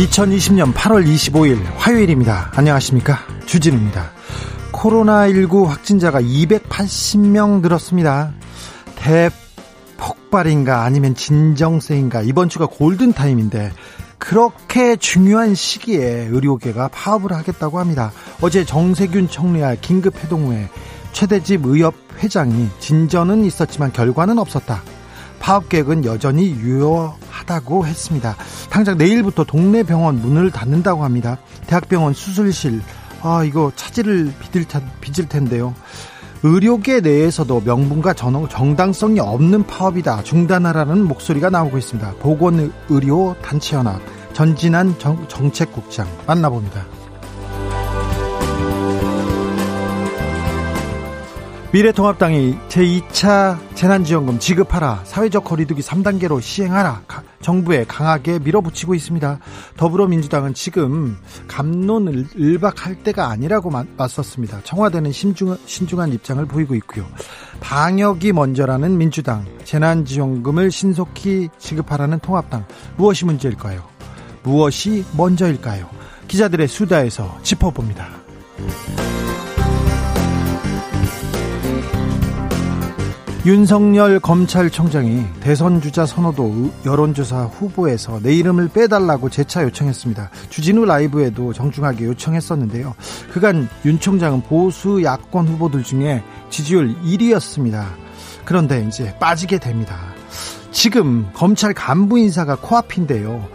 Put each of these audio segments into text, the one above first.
2020년 8월 25일 화요일입니다. 안녕하십니까. 주진우입니다. 코로나19 확진자가 280명 늘었습니다. 대폭발인가 아니면 진정세인가 이번 주가 골든타임인데 그렇게 중요한 시기에 의료계가 파업을 하겠다고 합니다. 어제 정세균 총리와 긴급회동 후에 최대집 의협 회장이 진전은 있었지만 결과는 없었다. 파업 계획은 여전히 유효하다고 했습니다. 당장 내일부터 동네 병원 문을 닫는다고 합니다. 대학병원 수술실 아 이거 차질을 빚을, 빚을 텐데요. 의료계 내에서도 명분과 정당성이 없는 파업이다 중단하라는 목소리가 나오고 있습니다. 보건의료 단체연합 전진한 정, 정책국장 만나봅니다. 미래통합당이 제2차 재난지원금 지급하라 사회적 거리두기 3단계로 시행하라 정부에 강하게 밀어붙이고 있습니다. 더불어민주당은 지금 감론을 을박할 때가 아니라고 맞섰습니다. 청와대는 신중, 신중한 입장을 보이고 있고요. 방역이 먼저라는 민주당 재난지원금을 신속히 지급하라는 통합당 무엇이 문제일까요? 무엇이 먼저일까요? 기자들의 수다에서 짚어봅니다. 윤석열 검찰총장이 대선 주자 선호도 여론조사 후보에서 내 이름을 빼달라고 재차 요청했습니다. 주진우 라이브에도 정중하게 요청했었는데요. 그간 윤 총장은 보수 야권 후보들 중에 지지율 1위였습니다. 그런데 이제 빠지게 됩니다. 지금 검찰 간부 인사가 코앞인데요.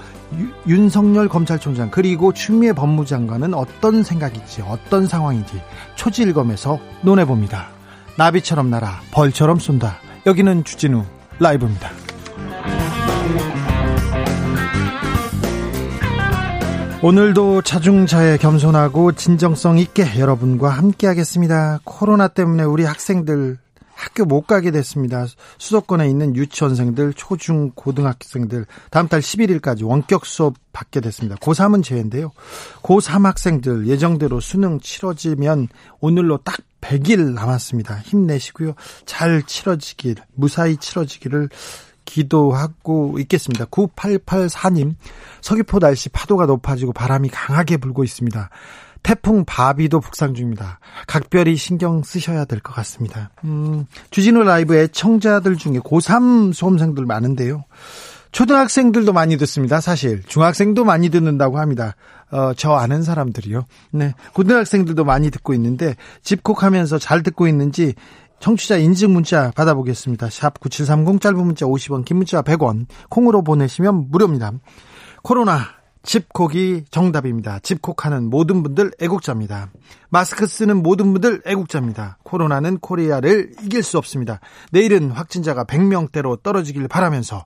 윤석열 검찰총장 그리고 추미애 법무장관은 어떤 생각인지 어떤 상황인지 초지일검에서 논해봅니다. 나비처럼 날아 벌처럼 쏜다. 여기는 주진우 라이브입니다. 오늘도 자중자애 겸손하고 진정성 있게 여러분과 함께 하겠습니다. 코로나 때문에 우리 학생들 학교 못 가게 됐습니다. 수도권에 있는 유치원생들, 초중 고등학생들 다음 달 11일까지 원격 수업 받게 됐습니다. 고3은 제외인데요. 고3 학생들 예정대로 수능 치러지면 오늘로 딱 100일 남았습니다. 힘내시고요. 잘 치러지길, 무사히 치러지기를 기도하고 있겠습니다. 9884님, 서귀포 날씨 파도가 높아지고 바람이 강하게 불고 있습니다. 태풍 바비도 북상 중입니다. 각별히 신경 쓰셔야 될 것 같습니다. 음, 주진우 라이브의 청자들 중에 고3 수험생들 많은데요. 초등학생들도 많이 듣습니다. 사실 중학생도 많이 듣는다고 합니다. 어, 저 아는 사람들이요. 네, 고등학생들도 많이 듣고 있는데 집콕하면서 잘 듣고 있는지 청취자 인증 문자 받아보겠습니다. 샵 9730 짧은 문자 50원, 긴 문자 100원, 콩으로 보내시면 무료입니다. 코로나 집콕이 정답입니다. 집콕하는 모든 분들 애국자입니다. 마스크 쓰는 모든 분들 애국자입니다. 코로나는 코리아를 이길 수 없습니다. 내일은 확진자가 100명대로 떨어지길 바라면서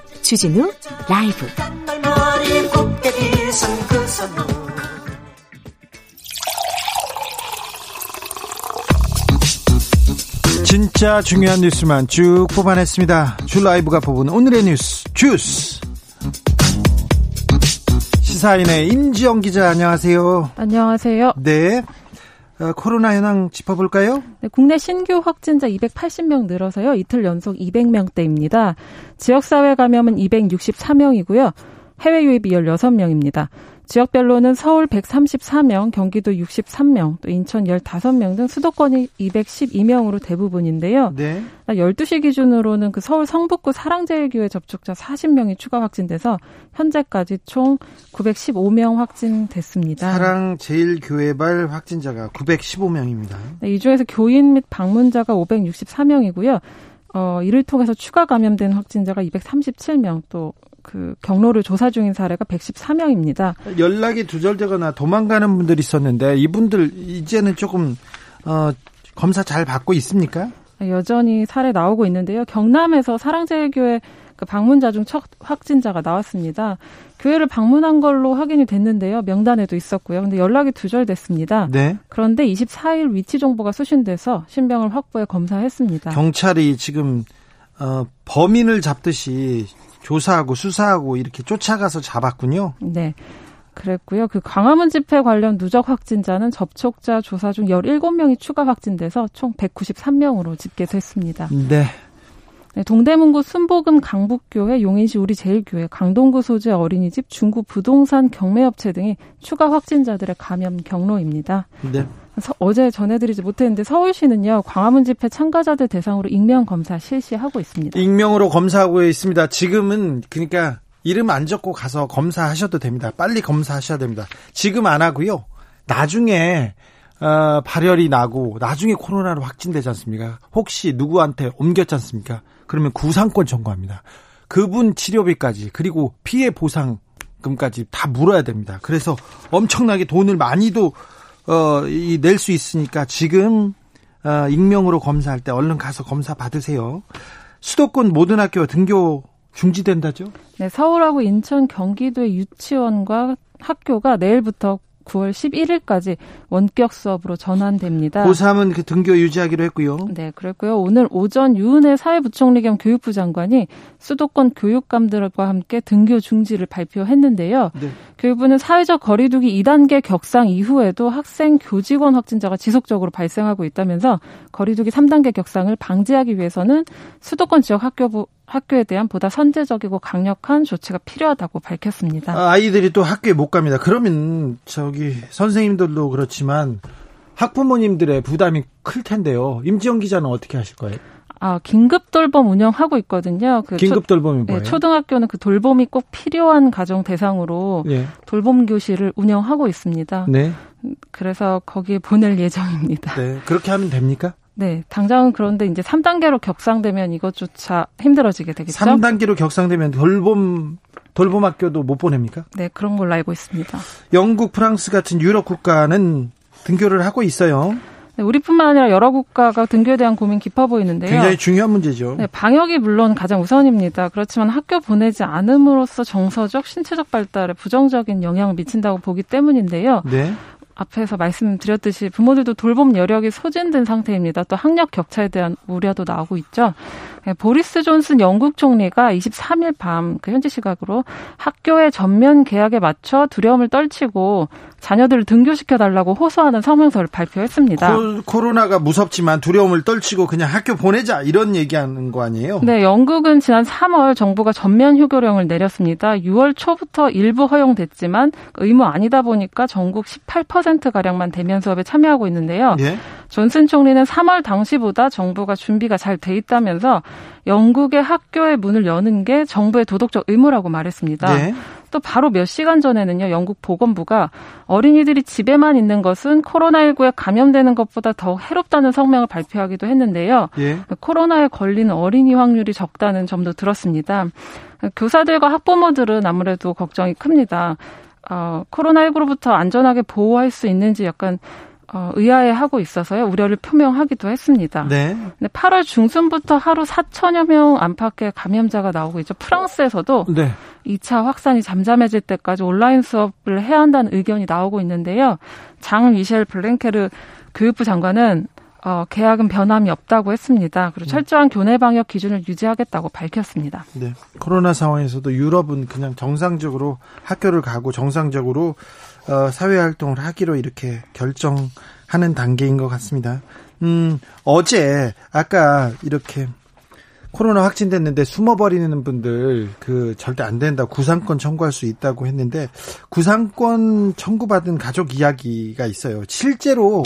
주진우 라이브 진짜 중요한 뉴스만 쭉 뽑아냈습니다. 주 라이브가 뽑은 오늘의 뉴스 주스 시사인의 임지영 기자 안녕하세요. 안녕하세요. 네. 어, 코로나 현황 짚어볼까요? 네, 국내 신규 확진자 280명 늘어서요. 이틀 연속 200명대입니다. 지역사회 감염은 264명이고요. 해외 유입이 16명입니다. 지역별로는 서울 134명, 경기도 63명, 또 인천 15명 등 수도권이 212명으로 대부분인데요. 네. 12시 기준으로는 그 서울 성북구 사랑제일교회 접촉자 40명이 추가 확진돼서 현재까지 총 915명 확진됐습니다. 사랑제일교회발 확진자가 915명입니다. 네, 이 중에서 교인 및 방문자가 564명이고요. 어, 이를 통해서 추가 감염된 확진자가 237명, 또 그 경로를 조사 중인 사례가 114명입니다. 연락이 두절되거나 도망가는 분들이 있었는데 이분들 이제는 조금 어, 검사 잘 받고 있습니까? 여전히 사례 나오고 있는데요. 경남에서 사랑제일교회 그 방문자 중 첫 확진자가 나왔습니다. 교회를 방문한 걸로 확인이 됐는데요. 명단에도 있었고요. 근데 연락이 두절됐습니다. 네. 그런데 24일 위치 정보가 수신돼서 신병을 확보해 검사했습니다. 경찰이 지금 어, 범인을 잡듯이 조사하고 수사하고 이렇게 쫓아가서 잡았군요. 네. 그랬고요. 그 광화문 집회 관련 누적 확진자는 접촉자 조사 중 17명이 추가 확진돼서 총 193명으로 집계됐습니다. 네. 네, 동대문구 순복음 강북교회, 용인시 우리제일교회, 강동구 소재 어린이집, 중구 부동산 경매업체 등이 추가 확진자들의 감염 경로입니다. 네. 서, 어제 전해드리지 못했는데 서울시는요 광화문 집회 참가자들 대상으로 익명 검사 실시하고 있습니다. 익명으로 검사하고 있습니다. 지금은 그러니까 이름 안 적고 가서 검사하셔도 됩니다. 빨리 검사하셔야 됩니다. 지금 안 하고요. 나중에 어, 발열이 나고 나중에 코로나로 확진되지 않습니까? 혹시 누구한테 옮겼지 않습니까? 그러면 구상권 청구합니다. 그분 치료비까지 그리고 피해 보상금까지 다 물어야 됩니다. 그래서 엄청나게 돈을 많이도 어, 낼 수 있으니까 지금 어, 익명으로 검사할 때 얼른 가서 검사 받으세요. 수도권 모든 학교 등교 중지된다죠? 네, 서울하고 인천, 경기도의 유치원과 학교가 내일부터 9월 11일까지 원격 수업으로 전환됩니다. 고3은 그 등교 유지하기로 했고요. 네, 그랬고요. 오늘 오전 유은혜 사회부총리 겸 교육부 장관이 수도권 교육감들과 함께 등교 중지를 발표했는데요. 네. 교육부는 사회적 거리두기 2단계 격상 이후에도 학생 교직원 확진자가 지속적으로 발생하고 있다면서 거리두기 3단계 격상을 방지하기 위해서는 수도권 지역 학교부 학교에 대한 보다 선제적이고 강력한 조치가 필요하다고 밝혔습니다. 아, 아이들이 또 학교에 못 갑니다. 그러면 저기 선생님들도 그렇지만 학부모님들의 부담이 클 텐데요. 임지영 기자는 어떻게 하실 거예요? 아, 긴급 돌봄 운영하고 있거든요. 그 긴급 돌봄이 뭐예요? 네, 초등학교는 그 돌봄이 꼭 필요한 가정 대상으로 네. 돌봄 교실을 운영하고 있습니다. 네. 그래서 거기에 보낼 예정입니다. 네. 그렇게 하면 됩니까? 네, 당장은 그런데 이제 3단계로 격상되면 이것조차 힘들어지게 되겠죠. 3단계로 격상되면 돌봄 돌봄 학교도 못 보냅니까? 네, 그런 걸로 알고 있습니다. 영국, 프랑스 같은 유럽 국가는 등교를 하고 있어요. 네, 우리뿐만 아니라 여러 국가가 등교에 대한 고민 깊어 보이는데요. 굉장히 중요한 문제죠. 네, 방역이 물론 가장 우선입니다. 그렇지만 학교 보내지 않음으로써 정서적, 신체적 발달에 부정적인 영향을 미친다고 보기 때문인데요. 네. 앞에서 말씀드렸듯이 부모들도 돌봄 여력이 소진된 상태입니다. 또 학력 격차에 대한 우려도 나오고 있죠. 네, 보리스 존슨 영국 총리가 23일 밤 그 현지 시각으로 학교의 전면 개학에 맞춰 두려움을 떨치고 자녀들을 등교시켜 달라고 호소하는 성명서를 발표했습니다. 코, 로나가 무섭지만 두려움을 떨치고 그냥 학교 보내자 이런 얘기하는 거 아니에요? 네, 영국은 지난 3월 정부가 전면 휴교령을 내렸습니다. 6월 초부터 일부 허용됐지만 의무 아니다 보니까 전국 18% 가량만 대면 수업에 참여하고 있는데요. 예? 존슨 총리는 3월 당시보다 정부가 준비가 잘 돼 있다면서 영국의 학교의 문을 여는 게 정부의 도덕적 의무라고 말했습니다. 네. 또 바로 몇 시간 전에는요, 영국 보건부가 어린이들이 집에만 있는 것은 코로나19에 감염되는 것보다 더 해롭다는 성명을 발표하기도 했는데요. 예. 코로나에 걸리는 어린이 확률이 적다는 점도 들었습니다. 교사들과 학부모들은 아무래도 걱정이 큽니다. 어, 코로나19로부터 안전하게 보호할 수 있는지 약간 어, 의아해하고 있어서요. 우려를 표명하기도 했습니다. 네. 근데 8월 중순부터 하루 4천여 명 안팎의 감염자가 나오고 있죠. 프랑스에서도 네. 2차 확산이 잠잠해질 때까지 온라인 수업을 해야 한다는 의견이 나오고 있는데요. 장 미셸 블랭케르 교육부 장관은 어, 계약은 변함이 없다고 했습니다. 그리고 네. 철저한 교내 방역 기준을 유지하겠다고 밝혔습니다. 네. 코로나 상황에서도 유럽은 그냥 정상적으로 학교를 가고 정상적으로 어, 사회 활동을 하기로 이렇게 결정하는 단계인 것 같습니다. 음, 어제 아까 이렇게 코로나 확진됐는데 숨어버리는 분들 그 절대 안 된다 구상권 청구할 수 있다고 했는데 구상권 청구받은 가족 이야기가 있어요. 실제로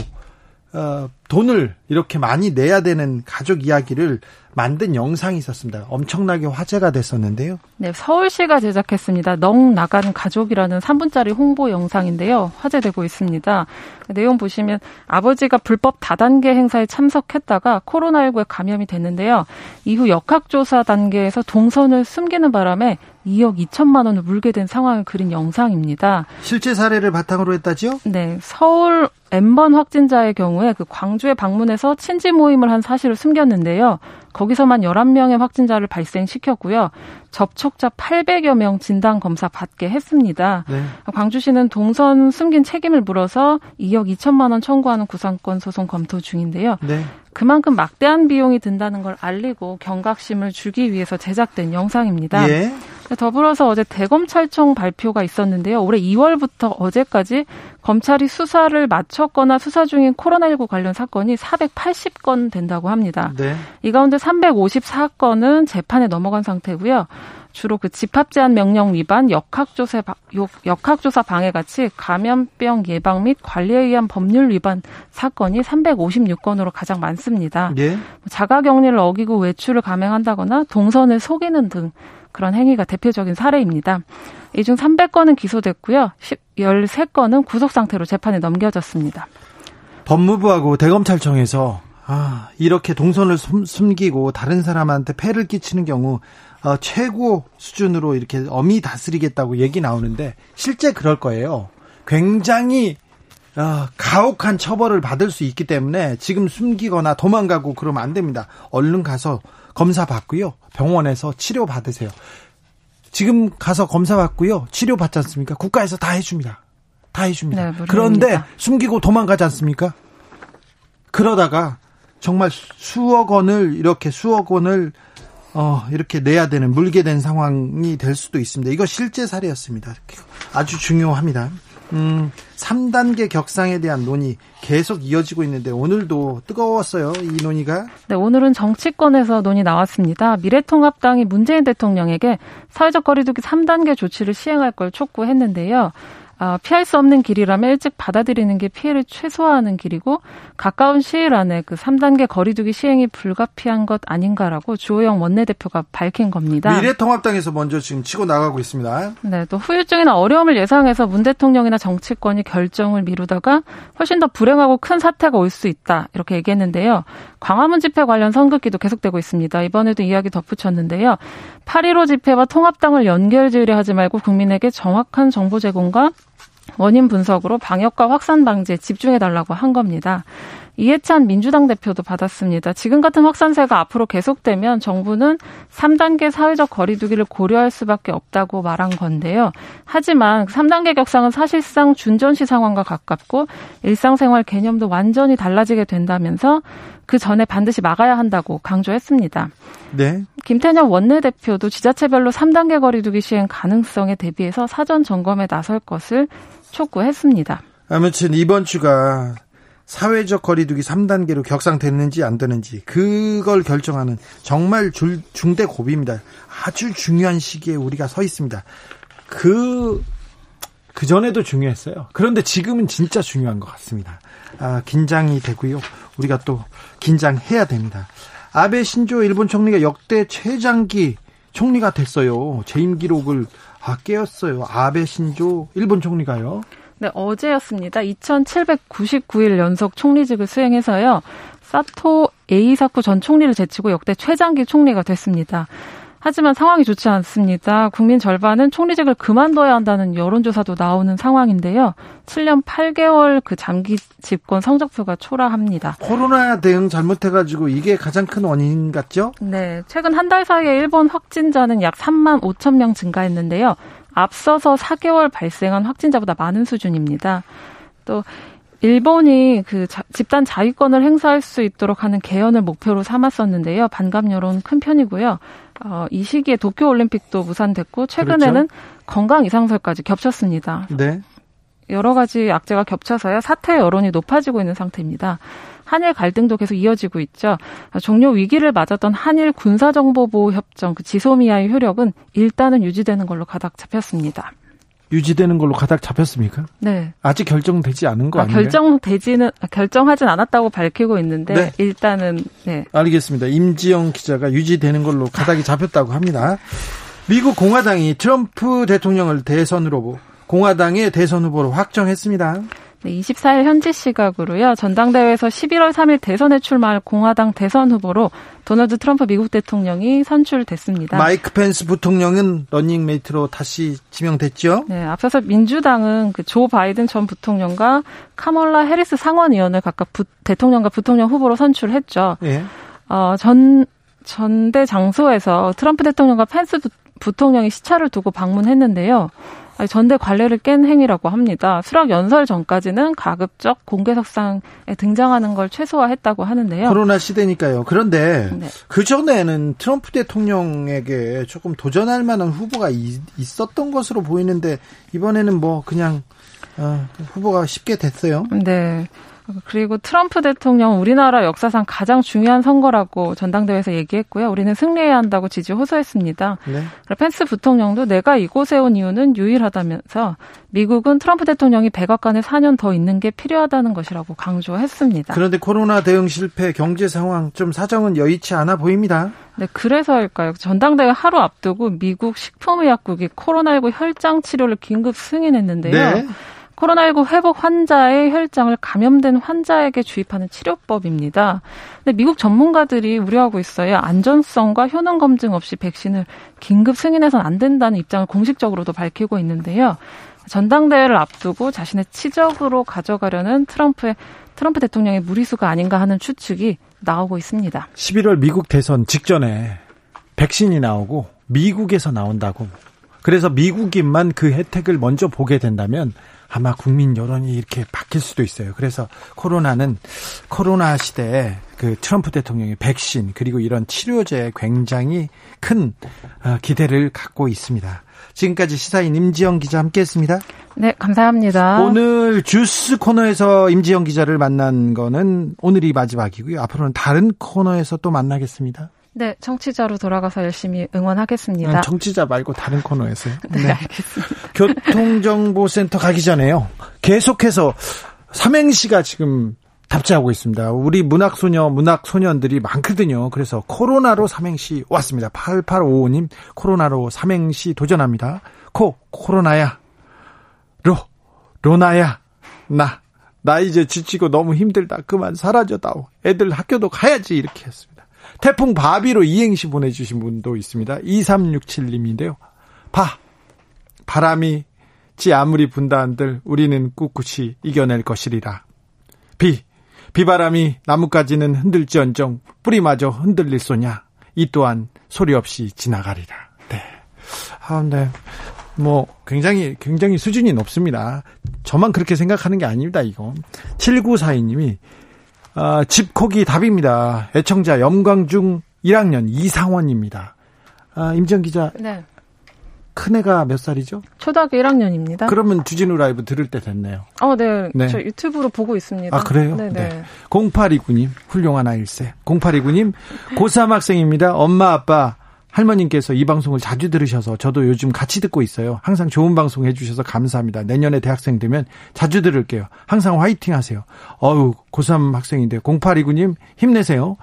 어, 돈을 이렇게 많이 내야 되는 가족 이야기를 만든 영상이 있었습니다. 엄청나게 화제가 됐었는데요. 네, 서울시가 제작했습니다. 넉 나간 가족이라는 3분짜리 홍보 영상인데요. 화제되고 있습니다. 내용 보시면 아버지가 불법 다단계 행사에 참석했다가 코로나19에 감염이 됐는데요. 이후 역학조사 단계에서 동선을 숨기는 바람에 2억 2천만 원을 물게 된 상황을 그린 영상입니다. 실제 사례를 바탕으로 했다지요? 네. 서울 N번 확진자의 경우에 그 광주에 방문해서 친지 모임을 한 사실을 숨겼는데요. 거기서만 11명의 확진자를 발생시켰고요. 접촉자 800여 명 진단 검사 받게 했습니다. 네. 광주시는 동선 숨긴 책임을 물어서 2억 2천만 원 청구하는 구상권 소송 검토 중인데요. 네. 그만큼 막대한 비용이 든다는 걸 알리고 경각심을 주기 위해서 제작된 영상입니다. 예. 더불어서 어제 대검찰청 발표가 있었는데요. 올해 2월부터 어제까지 검찰이 수사를 마쳤거나 수사 중인 코로나19 관련 사건이 480건 된다고 합니다. 네. 이 가운데 354건은 재판에 넘어간 상태고요. 주로 그 집합 제한 명령 위반, 역학조사, 역학조사 방해 같이 감염병 예방 및 관리에 의한 법률 위반 사건이 356건으로 가장 많습니다. 예. 자가격리를 어기고 외출을 감행한다거나 동선을 속이는 등 그런 행위가 대표적인 사례입니다. 이 중 300건은 기소됐고요. 13건은 구속 상태로 재판에 넘겨졌습니다. 법무부하고 대검찰청에서 아, 이렇게 동선을 숨기고 다른 사람한테 폐를 끼치는 경우 어, 최고 수준으로 이렇게 엄히 다스리겠다고 얘기 나오는데 실제 그럴 거예요. 굉장히 어, 가혹한 처벌을 받을 수 있기 때문에 지금 숨기거나 도망가고 그러면 안 됩니다. 얼른 가서 검사 받고요. 병원에서 치료 받으세요. 지금 가서 검사 받고요. 치료 받지 않습니까? 국가에서 다 해줍니다. 다 해줍니다. 네, 그런데 숨기고 도망가지 않습니까? 그러다가 정말 수억 원을 이렇게 수억 원을 어, 이렇게 내야 되는 물게 된 상황이 될 수도 있습니다. 이거 실제 사례였습니다. 아주 중요합니다. 음, 3단계 격상에 대한 논의 계속 이어지고 있는데 오늘도 뜨거웠어요. 이 논의가. 네, 오늘은 정치권에서 논의 나왔습니다. 미래통합당이 문재인 대통령에게 사회적 거리두기 3단계 조치를 시행할 걸 촉구했는데요. 어, 피할 수 없는 길이라면 일찍 받아들이는 게 피해를 최소화하는 길이고 가까운 시일 안에 그 3단계 거리두기 시행이 불가피한 것 아닌가라고 주호영 원내대표가 밝힌 겁니다. 미래통합당에서 먼저 지금 치고 나가고 있습니다. 네, 또 후유증이나 어려움을 예상해서 문 대통령이나 정치권이 결정을 미루다가 훨씬 더 불행하고 큰 사태가 올 수 있다 이렇게 얘기했는데요. 광화문 집회 관련 선긋기도 계속되고 있습니다. 이번에도 이야기 덧붙였는데요. 8.15 집회와 통합당을 연결지으려 하지 말고 국민에게 정확한 정보 제공과 원인 분석으로 방역과 확산 방지에 집중해 달라고 한 겁니다. 이해찬 민주당 대표도 받았습니다. 지금 같은 확산세가 앞으로 계속되면 정부는 3단계 사회적 거리두기를 고려할 수밖에 없다고 말한 건데요. 하지만 3단계 격상은 사실상 준전시 상황과 가깝고 일상생활 개념도 완전히 달라지게 된다면서 그 전에 반드시 막아야 한다고 강조했습니다. 네. 김태년 원내대표도 지자체별로 3단계 거리두기 시행 가능성에 대비해서 사전 점검에 나설 것을 촉구했습니다. 아무튼 이번 주가 사회적 거리두기 3단계로 격상됐는지 안 되는지 그걸 결정하는 정말 중대 고비입니다. 아주 중요한 시기에 우리가 서 있습니다. 그, 그 전에도 중요했어요. 그런데 지금은 진짜 중요한 것 같습니다. 아, 긴장이 되고요. 우리가 또 긴장해야 됩니다. 아베 신조 일본 총리가 역대 최장기 총리가 됐어요. 재임 기록을 아, 깨었어요. 아베 신조 일본 총리가요. 네, 어제였습니다. 2799일 연속 총리직을 수행해서요. 사토 에이사쿠 전 총리를 제치고 역대 최장기 총리가 됐습니다. 하지만 상황이 좋지 않습니다. 국민 절반은 총리직을 그만둬야 한다는 여론조사도 나오는 상황인데요. 7년 8개월 그 장기 집권 성적표가 초라합니다. 코로나 대응 잘못해가지고 이게 가장 큰 원인 같죠? 네. 최근 한 달 사이에 일본 확진자는 약 3만 5천 명 증가했는데요. 앞서서 4개월 발생한 확진자보다 많은 수준입니다. 또 일본이 그 자, 집단 자위권을 행사할 수 있도록 하는 개헌을 목표로 삼았었는데요. 반감 여론 큰 편이고요. 어, 이 시기에 도쿄 올림픽도 무산됐고 최근에는 그렇죠? 건강 이상설까지 겹쳤습니다. 네. 여러 가지 악재가 겹쳐서요. 사태 여론이 높아지고 있는 상태입니다. 한일 갈등도 계속 이어지고 있죠. 종료 위기를 맞았던 한일 군사정보보호협정 그 지소미아의 효력은 일단은 유지되는 걸로 가닥 잡혔습니다. 유지되는 걸로 가닥 잡혔습니까? 네. 아직 결정되지 않은 거 아, 아니에요? 결정되지는 결정하진 않았다고 밝히고 있는데 네. 일단은 네. 알겠습니다. 임지영 기자가 유지되는 걸로 가닥이 잡혔다고 합니다. 미국 공화당이 트럼프 대통령을 대선으로 공화당의 대선 후보로 확정했습니다. 네, 24일 현지 시각으로요. 전당대회에서 11월 3일 대선에 출마할 공화당 대선 후보로 도널드 트럼프 미국 대통령이 선출됐습니다. 마이크 펜스 부통령은 러닝메이트로 다시 지명됐죠? 네, 앞서서 민주당은 그 조 바이든 전 부통령과 카멀라 해리스 상원의원을 각각 부, 대통령과 부통령 후보로 선출했죠. 예. 어, 전 전대 장소에서 트럼프 대통령과 펜스 부, 부통령이 시차를 두고 방문했는데요. 전대 관례를 깬 행위라고 합니다. 수락 연설 전까지는 가급적 공개석상에 등장하는 걸 최소화했다고 하는데요. 코로나 시대니까요. 그런데 네. 그 전에는 트럼프 대통령에게 조금 도전할 만한 후보가 있었던 것으로 보이는데 이번에는 뭐 그냥 어, 후보가 쉽게 됐어요. 네. 그리고 트럼프 대통령 우리나라 역사상 가장 중요한 선거라고 전당대회에서 얘기했고요. 우리는 승리해야 한다고 지지 호소했습니다. 네. 펜스 부통령도 내가 이곳에 온 이유는 유일하다면서 미국은 트럼프 대통령이 백악관에 4년 더 있는 게 필요하다는 것이라고 강조했습니다. 그런데 코로나 대응 실패, 경제 상황 좀 사정은 여의치 않아 보입니다. 네, 그래서일까요? 전당대회 하루 앞두고 미국 식품의약국이 코로나19 혈장 치료를 긴급 승인했는데요. 네. 코로나19 회복 환자의 혈장을 감염된 환자에게 주입하는 치료법입니다. 근데 미국 전문가들이 우려하고 있어요. 안전성과 효능 검증 없이 백신을 긴급 승인해서는 안 된다는 입장을 공식적으로도 밝히고 있는데요. 전당대회를 앞두고 자신의 치적으로 가져가려는 트럼프의 트럼프 대통령의 무리수가 아닌가 하는 추측이 나오고 있습니다. 11월 미국 대선 직전에 백신이 나오고 미국에서 나온다고. 그래서 미국인만 그 혜택을 먼저 보게 된다면 아마 국민 여론이 이렇게 바뀔 수도 있어요. 그래서 코로나는 코로나 시대에 그 트럼프 대통령의 백신 그리고 이런 치료제에 굉장히 큰 어, 기대를 갖고 있습니다. 지금까지 시사인 임지영 기자 함께했습니다. 네, 감사합니다. 오늘 주스 코너에서 임지영 기자를 만난 거는 오늘이 마지막이고요. 앞으로는 다른 코너에서 또 만나겠습니다. 네, 청취자로 돌아가서 열심히 응원하겠습니다. 청취자 말고 다른 코너에서요. 네, 네. 알겠습니다. 교통정보센터 가기 전에요. 계속해서 삼행시가 지금 답지하고 있습니다. 우리 문학소녀, 문학소년들이 많거든요. 그래서 코로나로 삼행시 왔습니다. 8855님, 코로나로 삼행시 도전합니다. 코, 코로나야. 로, 로나야. 나, 나 이제 지치고 너무 힘들다. 그만 사라져다오. 애들 학교도 가야지. 이렇게 했습니다. 태풍 바비로 이행시 보내주신 분도 있습니다. 2367님인데요. 바, 바람이 지 아무리 분다 한들 우리는 꿋꿋이 이겨낼 것이리라. 비, 비바람이 나뭇가지는 흔들지언정 뿌리마저 흔들릴 소냐. 이 또한 소리 없이 지나가리라. 네. 아, 네. 뭐, 굉장히, 굉장히 수준이 높습니다. 저만 그렇게 생각하는 게 아닙니다, 이거. 7942님이 아, 집콕이 답입니다. 애청자 염광중 1학년 이상원입니다. 아, 임정 기자. 네. 큰애가 몇 살이죠? 초등학교 1학년입니다. 그러면 주진우 라이브 들을 때 됐네요. 어, 네. 네. 저 유튜브로 보고 있습니다. 아, 그래요? 네네. 네. 0829님, 훌륭한 아일세. 0829님, 고3 학생입니다. 엄마, 아빠, 할머님께서 이 방송을 자주 들으셔서 저도 요즘 같이 듣고 있어요. 항상 좋은 방송 해주셔서 감사합니다. 내년에 대학생 되면 자주 들을게요. 항상 화이팅 하세요. 어우, 고3 학생인데 0829님 힘내세요.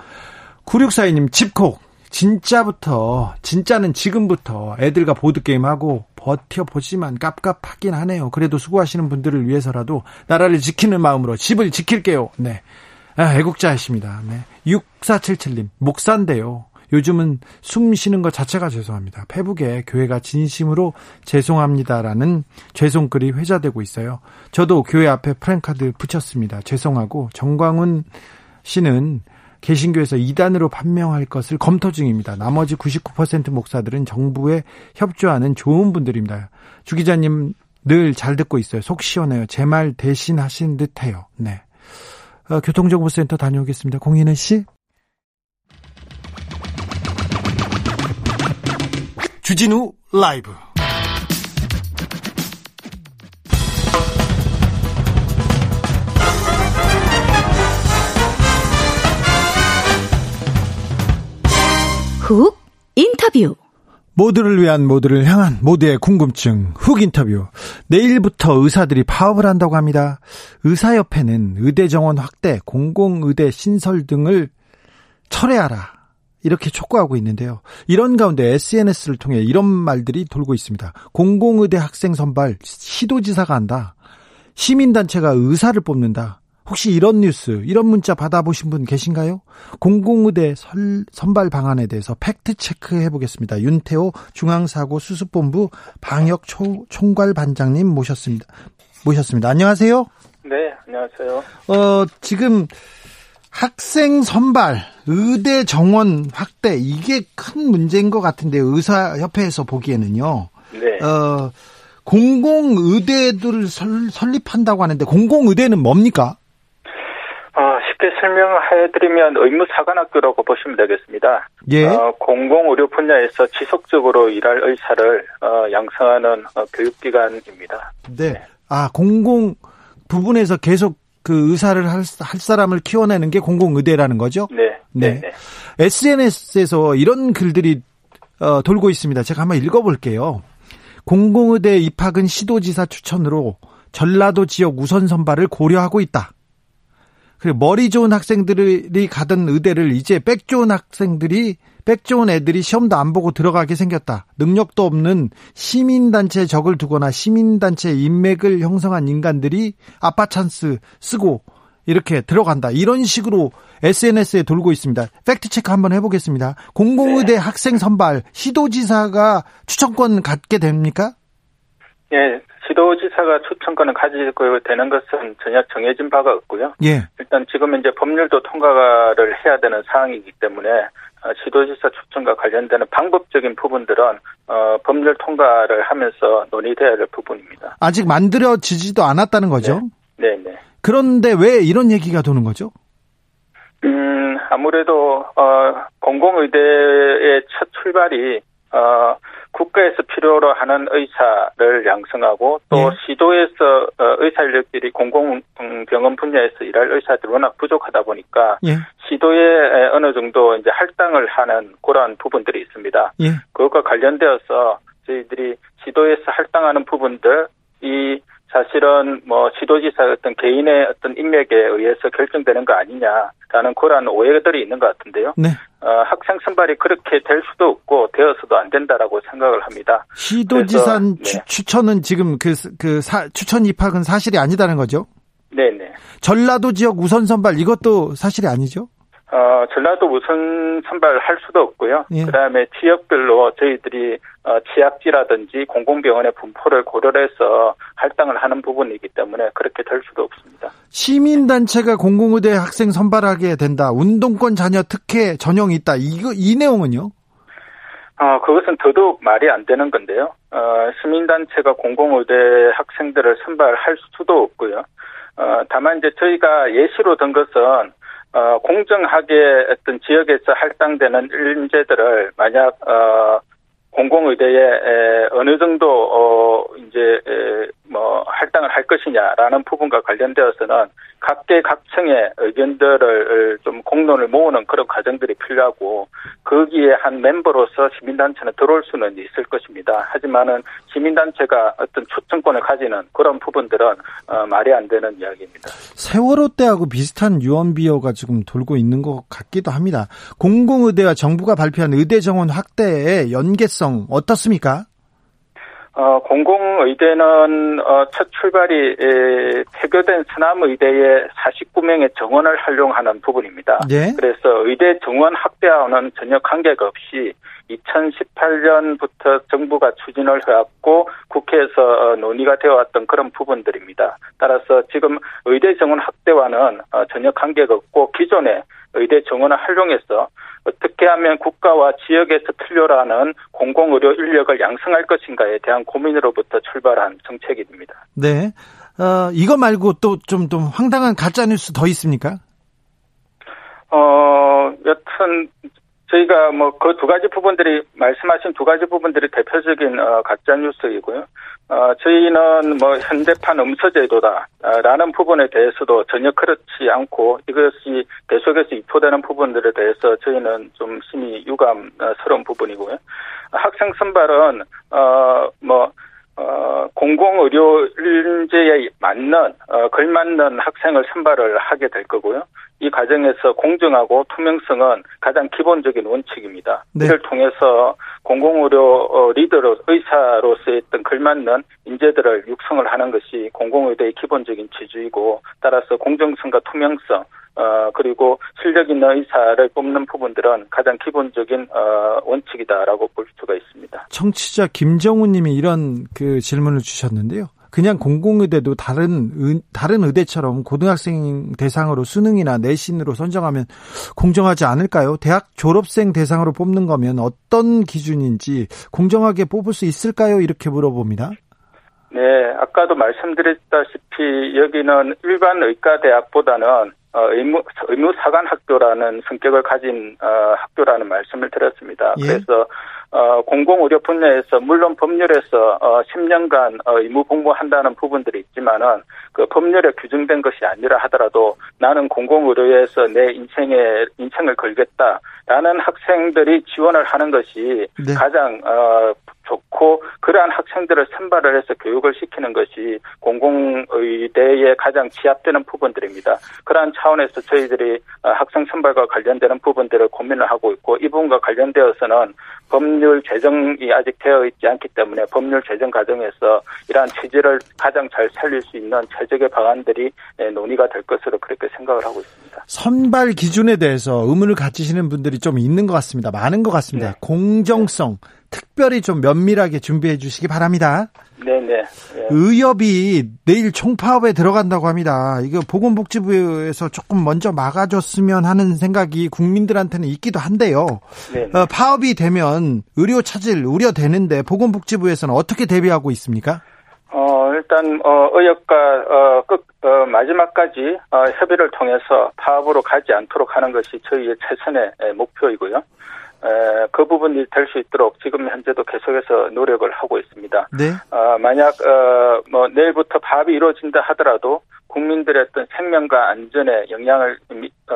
9642님 집콕. 진짜부터, 진짜는 지금부터 애들과 보드게임하고 버텨보지만 깝깝하긴 하네요. 그래도 수고하시는 분들을 위해서라도 나라를 지키는 마음으로 집을 지킬게요. 네. 아, 애국자이십니다. 네. 6477님, 목사인데요. 요즘은 숨 쉬는 것 자체가 죄송합니다. 페북에 교회가 진심으로 죄송합니다라는 죄송글이 회자되고 있어요. 저도 교회 앞에 프랭카드 붙였습니다. 죄송하고 정광훈 씨는 개신교에서 이단으로 판명할 것을 검토 중입니다. 나머지 99% 목사들은 정부에 협조하는 좋은 분들입니다. 주 기자님 늘 잘 듣고 있어요. 속 시원해요. 제 말 대신 하신 듯해요. 네. 어, 교통정보센터 다녀오겠습니다. 공인혜 씨. 주진우 라이브. 훅 인터뷰. 모두를 위한 모두를 향한 모두의 궁금증. 훅 인터뷰. 내일부터 의사들이 파업을 한다고 합니다. 의사협회는 의대 정원 확대, 공공의대 신설 등을 철회하라. 이렇게 촉구하고 있는데요. 이런 가운데 SNS를 통해 이런 말들이 돌고 있습니다. 공공의대 학생 선발 시도지사가 한다. 시민단체가 의사를 뽑는다. 혹시 이런 뉴스, 이런 문자 받아보신 분 계신가요? 공공의대 설, 선발 방안에 대해서 팩트 체크해 보겠습니다. 윤태호 중앙사고 수습본부 방역 초, 총괄 반장님 모셨습니다. 모셨습니다. 안녕하세요. 네, 안녕하세요. 어, 지금 학생 선발, 의대 정원 확대 이게 큰 문제인 것 같은데 의사협회에서 보기에는요. 네. 어, 공공 의대들을 설립한다고 하는데 공공 의대는 뭡니까? 어, 쉽게 설명해드리면 의무사관학교라고 보시면 되겠습니다. 예. 어, 공공의료 분야에서 지속적으로 일할 의사를 어, 양성하는 어, 교육기관입니다. 네. 아 공공 부분에서 계속 그 의사를 할, 할 사람을 키워내는 게 공공의대라는 거죠? 네. 네. 네. SNS에서 이런 글들이 어, 돌고 있습니다. 제가 한번 읽어볼게요. 공공의대 입학은 시도지사 추천으로 전라도 지역 우선 선발을 고려하고 있다. 그리고 머리 좋은 학생들이 가던 의대를 이제 백 좋은 학생들이 백 좋은 애들이 시험도 안 보고 들어가게 생겼다. 능력도 없는 시민단체에 적을 두거나 시민단체 인맥을 형성한 인간들이 아빠 찬스 쓰고 이렇게 들어간다. 이런 식으로 SNS에 돌고 있습니다. 팩트 체크 한번 해보겠습니다. 공공의대 네. 학생 선발 시도지사가 추천권 갖게 됩니까? 예, 시도지사가 추천권을 가지고 되는 것은 전혀 정해진 바가 없고요. 예. 일단 지금 이제 법률도 통과를 해야 되는 사항이기 때문에 어, 시도지사 추천과 관련되는 방법적인 부분들은 어, 법률 통과를 하면서 논의돼야 될 부분입니다. 아직 만들어지지도 않았다는 거죠? 네, 네. 네. 그런데 왜 이런 얘기가 도는 거죠? 음, 아무래도 어, 공공의대의 첫 출발이 어, 국가에서 필요로 하는 의사를 양성하고 또 예. 시도에서 어, 의사 인력들이 공공병원 분야에서 일할 의사들이 워낙 부족하다 보니까 예. 시도에 어느 정도 이제 할당을 하는 그러한 부분들이 있습니다. 예. 그것과 관련되어서 저희들이 시도에서 할당하는 부분들 이 사실은 뭐 지도지사 어떤 개인의 어떤 인맥에 의해서 결정되는 거 아니냐라는 그러한 오해들이 있는 것 같은데요. 네. 어, 학생 선발이 그렇게 될 수도 합니다. 시도지사 네. 추 천은 지금 그, 그 사, 추천 입학은 사실이 아니다는 거죠? 네네. 전라도 지역 우선 선발 이것도 사실이 아니죠? 어, 전라도 우선 선발할 수도 없고요. 예. 그다음에 지역별로 저희들이 어, 지약지라든지 공공병원의 분포를 고려해서 할당을 하는 부분이기 때문에 그렇게 될 수도 없습니다. 시민단체가 공공의대 학생 선발하게 된다. 운동권 자녀 특혜 전형이 있다. 이거 이 내용은요? 어, 그것은 더더욱 말이 안 되는 건데요. 어, 시민단체가 공공의대 학생들을 선발할 수도 없고요. 어, 다만 이제 저희가 예시로 든 것은 어, 공정하게 어떤 지역에서 할당되는 인재들을 만약 어, 공공의대에 어느 정도 어 이제 뭐 할당을 할 것이냐라는 부분과 관련되어서는 각계 각층의 의견들을 좀 공론을 모으는 그런 과정들이 필요하고 거기에 한 멤버로서 시민단체는 들어올 수는 있을 것입니다. 하지만은 시민단체가 어떤 초청권을 가지는 그런 부분들은 어, 말이 안 되는 이야기입니다. 세월호 때하고 비슷한 유언비어가 지금 돌고 있는 것 같기도 합니다. 공공의대와 정부가 발표한 의대 정원 확대의 연계성 어떻습니까? 어, 공공의대는 어, 첫 출발이 에, 폐교된 서남의대의 49명의 정원을 활용하는 부분입니다. 네. 그래서 의대 정원 확대와는 전혀 관계가 없이 2018년부터 정부가 추진을 해왔고 국회에서 어, 논의가 되어 왔던 그런 부분들입니다. 따라서 지금 의대 정원 확대와는 어, 전혀 관계가 없고 기존의 의대 정원을 활용해서 어떻게 하면 국가와 지역에서 필요로 하는 공공의료 인력을 양성할 것인가에 대한 고민으로부터 출발한 정책입니다. 네. 어, 이거 말고 또좀좀 황당한 가짜 뉴스 더 있습니까? 어, 여튼 저희가 뭐 그 두 가지 부분들이 말씀하신 두 가지 부분들이 대표적인 어, 가짜 뉴스이고요. 어, 저희는 뭐 현대판 음서제도다라는 부분에 대해서도 전혀 그렇지 않고 이것이 계속해서 유포되는 부분들에 대해서 저희는 좀 심히 유감스러운 부분이고요. 학생 선발은 어 뭐 어, 공공의료인재에 맞는, 어, 걸맞는 학생을 선발을 하게 될 거고요. 이 과정에서 공정하고 투명성은 가장 기본적인 원칙입니다. 네. 이를 통해서 공공의료 어, 리더로 의사로서의 어떤 걸맞는 인재들을 육성을 하는 것이 공공의료의 기본적인 지주이고 따라서 공정성과 투명성 어, 그리고 실력 있는 의사를 뽑는 부분들은 가장 기본적인 어, 원칙이다라고 볼 수가 있습니다. 청취자 김정우 님이 이런 그 질문을 주셨는데요. 그냥 공공의대도 다른 다른 의대처럼 고등학생 대상으로 수능이나 내신으로 선정하면 공정하지 않을까요? 대학 졸업생 대상으로 뽑는 거면 어떤 기준인지 공정하게 뽑을 수 있을까요? 이렇게 물어봅니다. 네, 아까도 말씀드렸다시피 여기는 일반 의과 대학보다는 어, 의무, 의무 사관 학교라는 성격을 가진 어, 학교라는 말씀을 드렸습니다. 예. 그래서 어, 공공의료 분야에서 물론 법률에서 어, 10년간 어, 의무 공부한다는 부분들이 있지만은 그 법률에 규정된 것이 아니라 하더라도 나는 공공의료에서 내 인생에 인생을 걸겠다라는 학생들이 지원을 하는 것이 네. 가장 어, 좋고 그러한 학생들을 선발을 해서 교육을 시키는 것이 공공의대에 가장 취합되는 부분들입니다. 그러한 차원에서 저희들이 어, 학생 선발과 관련되는 부분들을 고민을 하고 있고 이 부분과 관련되어서는 법률 제정이 아직 되어 있지 않기 때문에 법률 제정 과정에서 이러한 취지를 가장 잘 살릴 수 있는 최적의 방안들이 예, 논의가 될 것으로 그렇게 생각을 하고 있습니다. 선발 기준에 대해서 의문을 가지시는 분들이 좀 있는 것 같습니다. 많은 것 같습니다. 네. 공정성, 네. 특별히 좀 면밀하게 준비해 주시기 바랍니다. 네네. 네. 의협이 내일 총파업에 들어간다고 합니다. 이거 보건복지부에서 조금 먼저 막아줬으면 하는 생각이 국민들한테는 있기도 한데요. 네. 어, 파업이 되면 의료 차질 우려되는데 보건복지부에서는 어떻게 대비하고 있습니까? 어, 일단, 어, 의협과, 어, 끝, 어, 마지막까지, 어, 협의를 통해서 파업으로 가지 않도록 하는 것이 저희의 최선의 목표이고요. 그 부분이 될 수 있도록 지금 현재도 계속해서 노력을 하고 있습니다. 네. 어, 만약 어, 뭐 내일부터 파업이 이루어진다 하더라도 국민들의 어떤 생명과 안전에 영향을 어,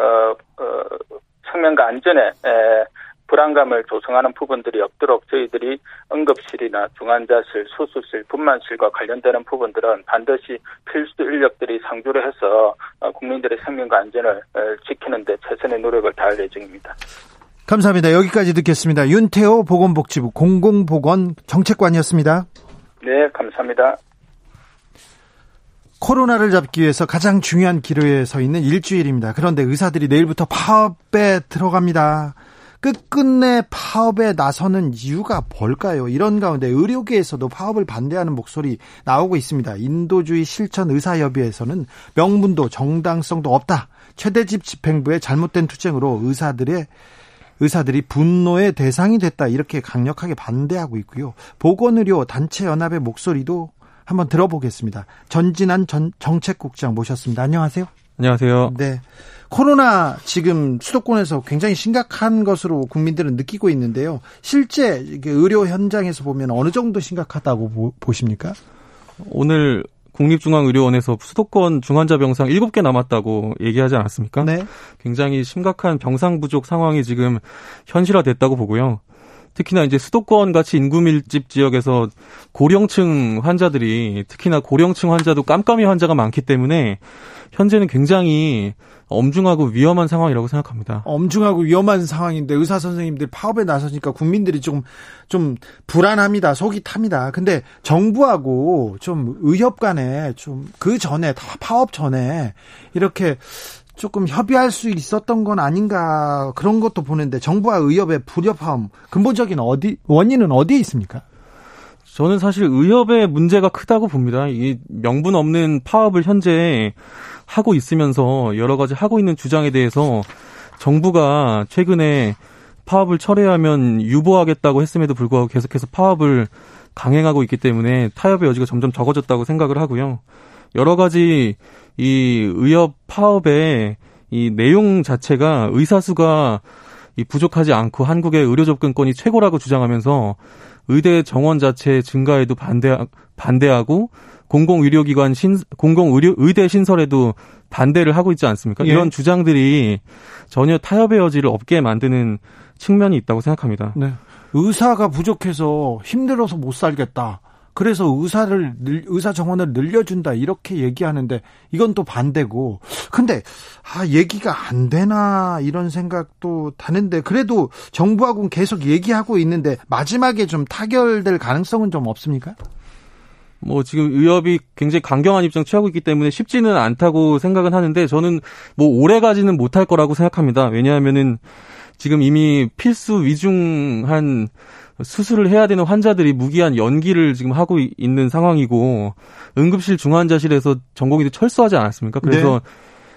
어, 생명과 안전에 에, 불안감을 조성하는 부분들이 없도록 저희들이 응급실이나 중환자실, 수술실, 분만실과 관련되는 부분들은 반드시 필수 인력들이 상주를 해서 어, 국민들의 생명과 안전을 지키는 데 최선의 노력을 다할 예정입니다. 감사합니다. 여기까지 듣겠습니다. 윤태호 보건복지부 공공보건 정책관이었습니다. 네, 감사합니다. 코로나를 잡기 위해서 가장 중요한 기로에 서 있는 일주일입니다. 그런데 의사들이 내일부터 파업에 들어갑니다. 끝끝내 파업에 나서는 이유가 뭘까요? 이런 가운데 의료계에서도 파업을 반대하는 목소리 나오고 있습니다. 인도주의 실천 의사협의회에서는 명분도 정당성도 없다. 최대집 집행부의 잘못된 투쟁으로 의사들의 의사들이 분노의 대상이 됐다 이렇게 강력하게 반대하고 있고요. 보건의료 단체 연합의 목소리도 한번 들어보겠습니다. 전진한 전 정책국장 모셨습니다. 안녕하세요. 안녕하세요. 네. 코로나 지금 수도권에서 굉장히 심각한 것으로 국민들은 느끼고 있는데요. 실제 의료 현장에서 보면 어느 정도 심각하다고 보십니까? 오늘 국립중앙의료원에서 수도권 중환자 병상 7개 남았다고 얘기하지 않았습니까? 네. 굉장히 심각한 병상 부족 상황이 지금 현실화됐다고 보고요. 특히나 이제 수도권 같이 인구 밀집 지역에서 고령층 환자들이 특히나 고령층 환자도 깜깜이 환자가 많기 때문에 현재는 굉장히 엄중하고 위험한 상황이라고 생각합니다. 엄중하고 위험한 상황인데 의사 선생님들 파업에 나서니까 국민들이 좀좀 불안합니다. 속이 탑니다. 근데 정부하고 좀 의협 간에 좀 그 전에 파업 전에 이렇게 조금 협의할 수 있었던 건 아닌가 그런 것도 보는데 정부와 의협의 불협화음 근본적인 어디 원인은 어디에 있습니까? 저는 사실 의협의 문제가 크다고 봅니다. 이 명분 없는 파업을 현재 하고 있으면서 여러 가지 하고 있는 주장에 대해서 정부가 최근에 파업을 철회하면 유보하겠다고 했음에도 불구하고 계속해서 파업을 강행하고 있기 때문에 타협의 여지가 점점 적어졌다고 생각을 하고요. 여러 가지 이 의협 파업의 이 내용 자체가 의사 수가 이 부족하지 않고 한국의 의료 접근권이 최고라고 주장하면서 의대 정원 자체 증가에도 반대 반대하고 공공 의료기관 신 공공 의료 의대 신설에도 반대를 하고 있지 않습니까? 예. 이런 주장들이 전혀 타협의 여지를 없게 만드는 측면이 있다고 생각합니다. 네. 의사가 부족해서 힘들어서 못 살겠다. 그래서 의사를 의사 정원을 늘려준다 이렇게 얘기하는데 이건 또 반대고 근데 아 얘기가 안 되나 이런 생각도 드는데 그래도 정부하고는 계속 얘기하고 있는데 마지막에 좀 타결될 가능성은 좀 없습니까? 뭐 지금 의협이 굉장히 강경한 입장 취하고 있기 때문에 쉽지는 않다고 생각은 하는데 저는 뭐 오래 가지는 못할 거라고 생각합니다. 왜냐하면은 지금 이미 필수 위중한 수술을 해야 되는 환자들이 무기한 연기를 지금 하고 있는 상황이고 응급실 중환자실에서 전공의들 철수하지 않았습니까? 그래서 네.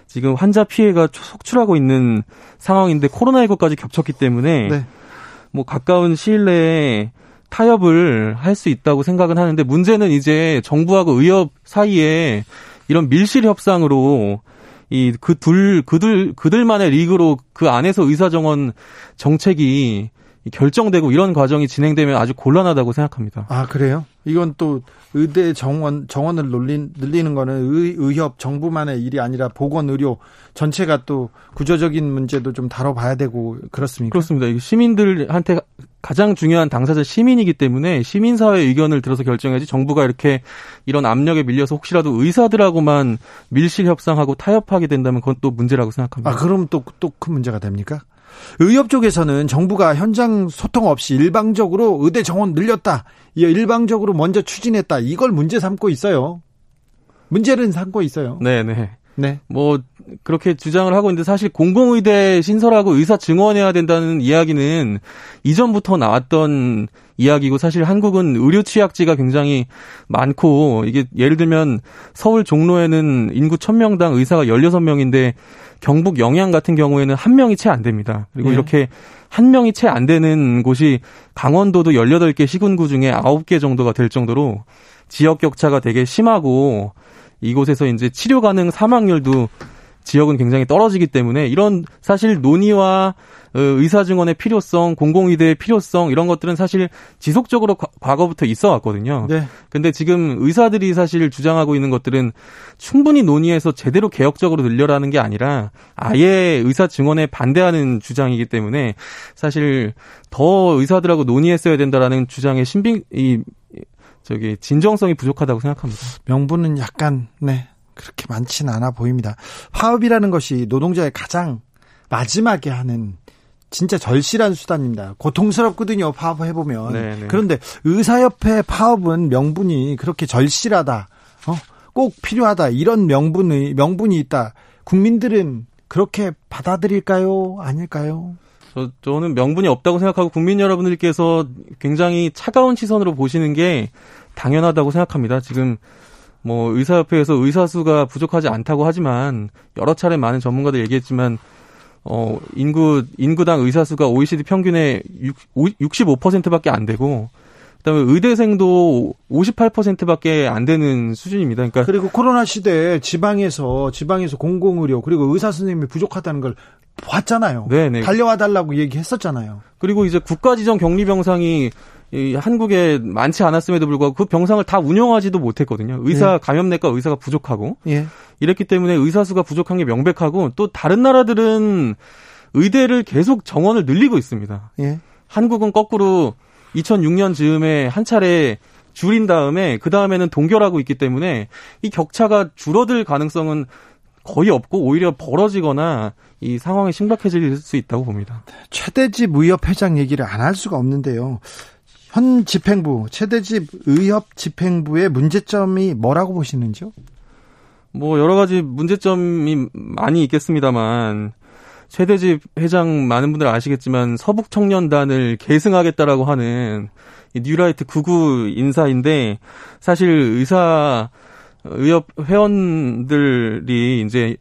지금 환자 피해가 속출하고 있는 상황인데 코로나19까지 겹쳤기 때문에 네. 뭐 가까운 시일 내에 타협을 할 수 있다고 생각은 하는데 문제는 이제 정부하고 의협 사이에 이런 밀실 협상으로 이 그둘 그들 그들만의 리그로 그 안에서 의사 정원 정책이 결정되고 이런 과정이 진행되면 아주 곤란하다고 생각합니다. 아 그래요? 이건 또 의대 정원 정원을 늘린, 늘리는 거는 의, 의협 정부만의 일이 아니라 보건 의료 전체가 또 구조적인 문제도 좀 다뤄봐야 되고 그렇습니까? 그렇습니다. 시민들한테 가장 중요한 당사자 시민이기 때문에 시민사회 의견을 들어서 결정해야지 정부가 이렇게 이런 압력에 밀려서 혹시라도 의사들하고만 밀실 협상하고 타협하게 된다면 그건 또 문제라고 생각합니다. 아 그럼 또 또 큰 문제가 됩니까? 의협 쪽에서는 정부가 현장 소통 없이 일방적으로 의대 정원 늘렸다. 일방적으로 먼저 추진했다. 이걸 문제 삼고 있어요. 문제는 삼고 있어요. 네, 네. 네. 뭐 그렇게 주장을 하고 있는데 사실 공공의대 신설하고 의사 증원해야 된다는 이야기는 이전부터 나왔던 이야기고 사실 한국은 의료 취약지가 굉장히 많고 이게 예를 들면 서울 종로에는 인구 1000명당 의사가 16명인데 경북 영양 같은 경우에는 한 명이 채 안 됩니다. 그리고 예. 이렇게 한 명이 채 안 되는 곳이 강원도도 18개 시군구 중에 9개 정도가 될 정도로 지역 격차가 되게 심하고 이곳에서 이제 치료 가능 사망률도 지역은 굉장히 떨어지기 때문에 이런 사실 논의와 어, 의사 증언의 필요성, 공공의대의 필요성 이런 것들은 사실 지속적으로 과거부터 있어 왔거든요. 네. 근데 지금 의사들이 사실 주장하고 있는 것들은 충분히 논의해서 제대로 개혁적으로 늘려라는 게 아니라 아예 의사 증언에 반대하는 주장이기 때문에 사실 더 의사들하고 논의했어야 된다라는 주장의 신빙 이 저기 진정성이 부족하다고 생각합니다. 명분은 약간 네 그렇게 많지는 않아 보입니다. 파업이라는 것이 노동자의 가장 마지막에 하는 진짜 절실한 수단입니다. 고통스럽거든요. 파업 해 보면. 네네. 그런데 의사협회 파업은 명분이 그렇게 절실하다. 어? 꼭 필요하다. 이런 명분이 명분이 있다. 국민들은 그렇게 받아들일까요? 아닐까요? 저, 저는 명분이 없다고 생각하고 국민 여러분들께서 굉장히 차가운 시선으로 보시는 게 당연하다고 생각합니다. 지금 뭐 의사협회에서 의사 수가 부족하지 않다고 하지만 여러 차례 많은 전문가들 얘기했지만 어 인구 인구당 의사 수가 OECD 평균의 6, 65%밖에 안 되고 그다음에 의대생도 58%밖에 안 되는 수준입니다. 그러니까 그리고 코로나 시대에 지방에서 지방에서 공공 의료 그리고 의사 선생님이 부족하다는 걸 봤잖아요. 네네. 달려와 달라고 얘기했었잖아요. 그리고 이제 국가 지정 격리 병상이 이 한국에 많지 않았음에도 불구하고 그 병상을 다 운영하지도 못했거든요. 의사 예. 감염내과 의사가 부족하고 예. 이랬기 때문에 의사 수가 부족한 게 명백하고 또 다른 나라들은 의대를 계속 정원을 늘리고 있습니다. 예. 한국은 거꾸로 2006년 즈음에 한 차례 줄인 다음에 그 다음에는 동결하고 있기 때문에 이 격차가 줄어들 가능성은 거의 없고 오히려 벌어지거나 이 상황이 심각해질 수 있다고 봅니다. 최대집 의협 회장 얘기를 안 할 수가 없는데요. 현 집행부 최대집 의협 집행부의 문제점이 뭐라고 보시는지요? 뭐 여러 가지 문제점이 많이 있겠습니다만 최대집 회장 많은 분들 아시겠지만 서북 청년단을 계승하겠다라고 하는 뉴라이트 구구 인사인데 사실 의사 의협 회원들이 이제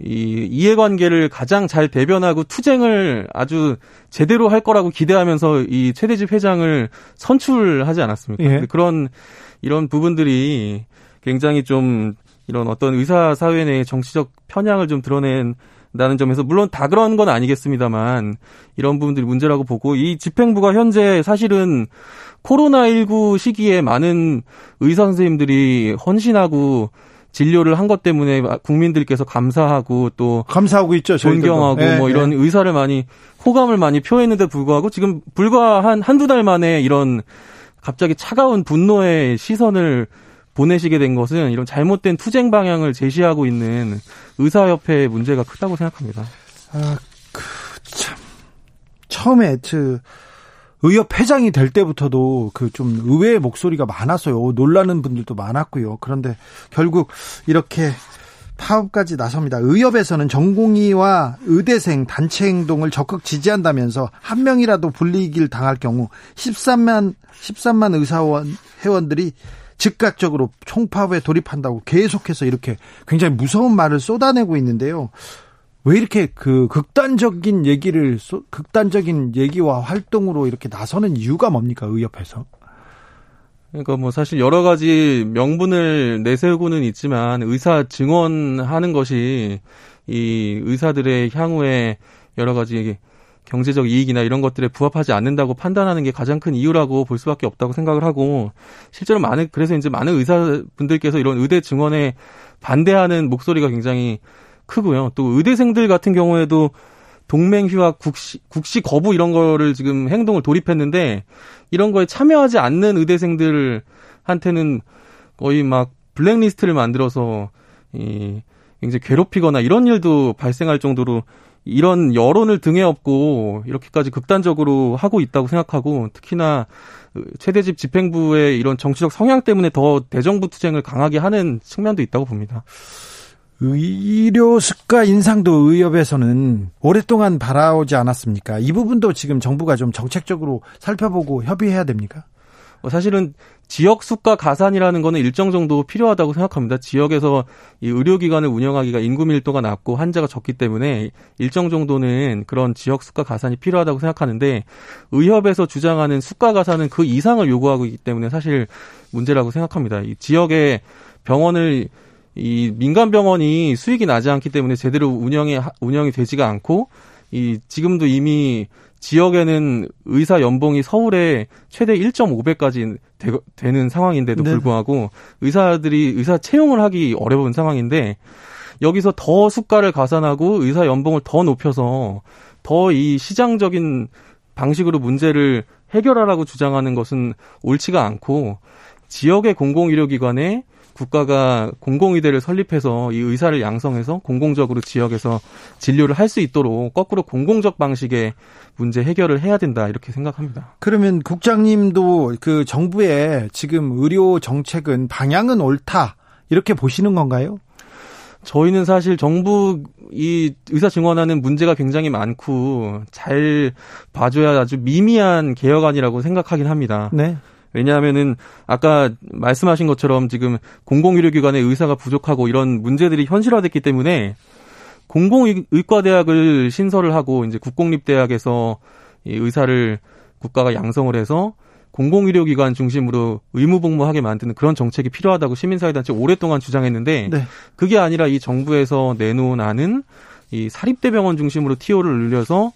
이 이해관계를 가장 잘 대변하고 투쟁을 아주 제대로 할 거라고 기대하면서 이 최대집 회장을 선출하지 않았습니까? 예. 그런 이런 부분들이 굉장히 좀 이런 어떤 의사 사회 내 정치적 편향을 좀 드러낸 라는 점에서 물론 다 그런 건 아니겠습니다만 이런 부분들이 문제라고 보고 이 집행부가 현재 사실은 코로나 19 시기에 많은 의사 선생님들이 헌신하고 진료를 한 것 때문에 국민들께서 감사하고 또 감사하고 있죠. 존경하고 네, 뭐 이런 네. 의사를 많이 호감을 많이 표했는데 불구하고 지금 불과 한 한두 달 만에 이런 갑자기 차가운 분노의 시선을 보내시게 된 것은 이런 잘못된 투쟁 방향을 제시하고 있는 의사협회의 문제가 크다고 생각합니다. 아, 그, 참. 처음에, 그, 의협 회장이 될 때부터도 그 좀 의외의 목소리가 많았어요. 놀라는 분들도 많았고요. 그런데 결국 이렇게 파업까지 나섭니다. 의협에서는 전공의와 의대생 단체 행동을 적극 지지한다면서 한 명이라도 불리길 당할 경우 13만 13만 의사원 회원들이 즉각적으로 총파업에 돌입한다고 계속해서 이렇게 굉장히 무서운 말을 쏟아내고 있는데요. 왜 이렇게 그 극단적인 얘기를 극단적인 얘기와 활동으로 이렇게 나서는 이유가 뭡니까 의협에서? 그러니까 뭐 사실 여러 가지 명분을 내세우고는 있지만 의사 증언하는 것이 이 의사들의 향후에 여러 가지 경제적 이익이나 이런 것들에 부합하지 않는다고 판단하는 게 가장 큰 이유라고 볼 수밖에 없다고 생각을 하고 실제로 많은 그래서 이제 많은 의사분들께서 이런 의대 증언에 반대하는 목소리가 굉장히 크고요. 또 의대생들 같은 경우에도 동맹 휴학 국시 국시 거부 이런 거를 지금 행동을 돌입했는데 이런 거에 참여하지 않는 의대생들한테는 거의 막 블랙리스트를 만들어서 이 굉장히 괴롭히거나 이런 일도 발생할 정도로 이런 여론을 등에 업고 이렇게까지 극단적으로 하고 있다고 생각하고 특히나 최대집 집행부의 이런 정치적 성향 때문에 더 대정부 투쟁을 강하게 하는 측면도 있다고 봅니다. 의료 습가 인상도 의협에서는 오랫동안 바라오지 않았습니까? 이 부분도 지금 정부가 좀 정책적으로 살펴보고 협의해야 됩니까? 뭐 사실은 지역 수가 가산이라는 거는 일정 정도 필요하다고 생각합니다. 지역에서 이 의료기관을 운영하기가 인구 밀도가 낮고 환자가 적기 때문에 일정 정도는 그런 지역 수가 가산이 필요하다고 생각하는데 의협에서 주장하는 수가 가산은 그 이상을 요구하고 있기 때문에 사실 문제라고 생각합니다. 이 지역의 병원을 이 민간 병원이 수익이 나지 않기 때문에 제대로 운영이 운영이 되지가 않고 이 지금도 이미 지역에는 의사 연봉이 서울에 최대 1.5배까지 되, 는 상황인데도 네. 불구하고 의사들이 의사 채용을 하기 어려운 상황인데 여기서 더 수가를 가산하고 의사 연봉을 더 높여서 더 이 시장적인 방식으로 문제를 해결하라고 주장하는 것은 옳지가 않고 지역의 공공의료기관에 국가가 공공의대를 설립해서 이 의사를 양성해서 공공적으로 지역에서 진료를 할 수 있도록 거꾸로 공공적 방식의 문제 해결을 해야 된다 이렇게 생각합니다. 그러면 국장님도 그 정부의 지금 의료 정책은 방향은 옳다 이렇게 보시는 건가요? 저희는 사실 정부 이 의사 증언하는 문제가 굉장히 많고 잘 봐줘야 아주 미미한 개혁안이라고 생각하긴 합니다. 네. 왜냐하면은 아까 말씀하신 것처럼 지금 공공의료기관의 의사가 부족하고 이런 문제들이 현실화됐기 때문에 공공의과대학을 신설을 하고 이제 국공립대학에서 이 의사를 국가가 양성을 해서 공공의료기관 중심으로 의무복무하게 만드는 그런 정책이 필요하다고 시민사회단체 오랫동안 주장했는데 네. 그게 아니라 이 정부에서 내놓은 안은 이 사립대병원 중심으로 티오를 늘려서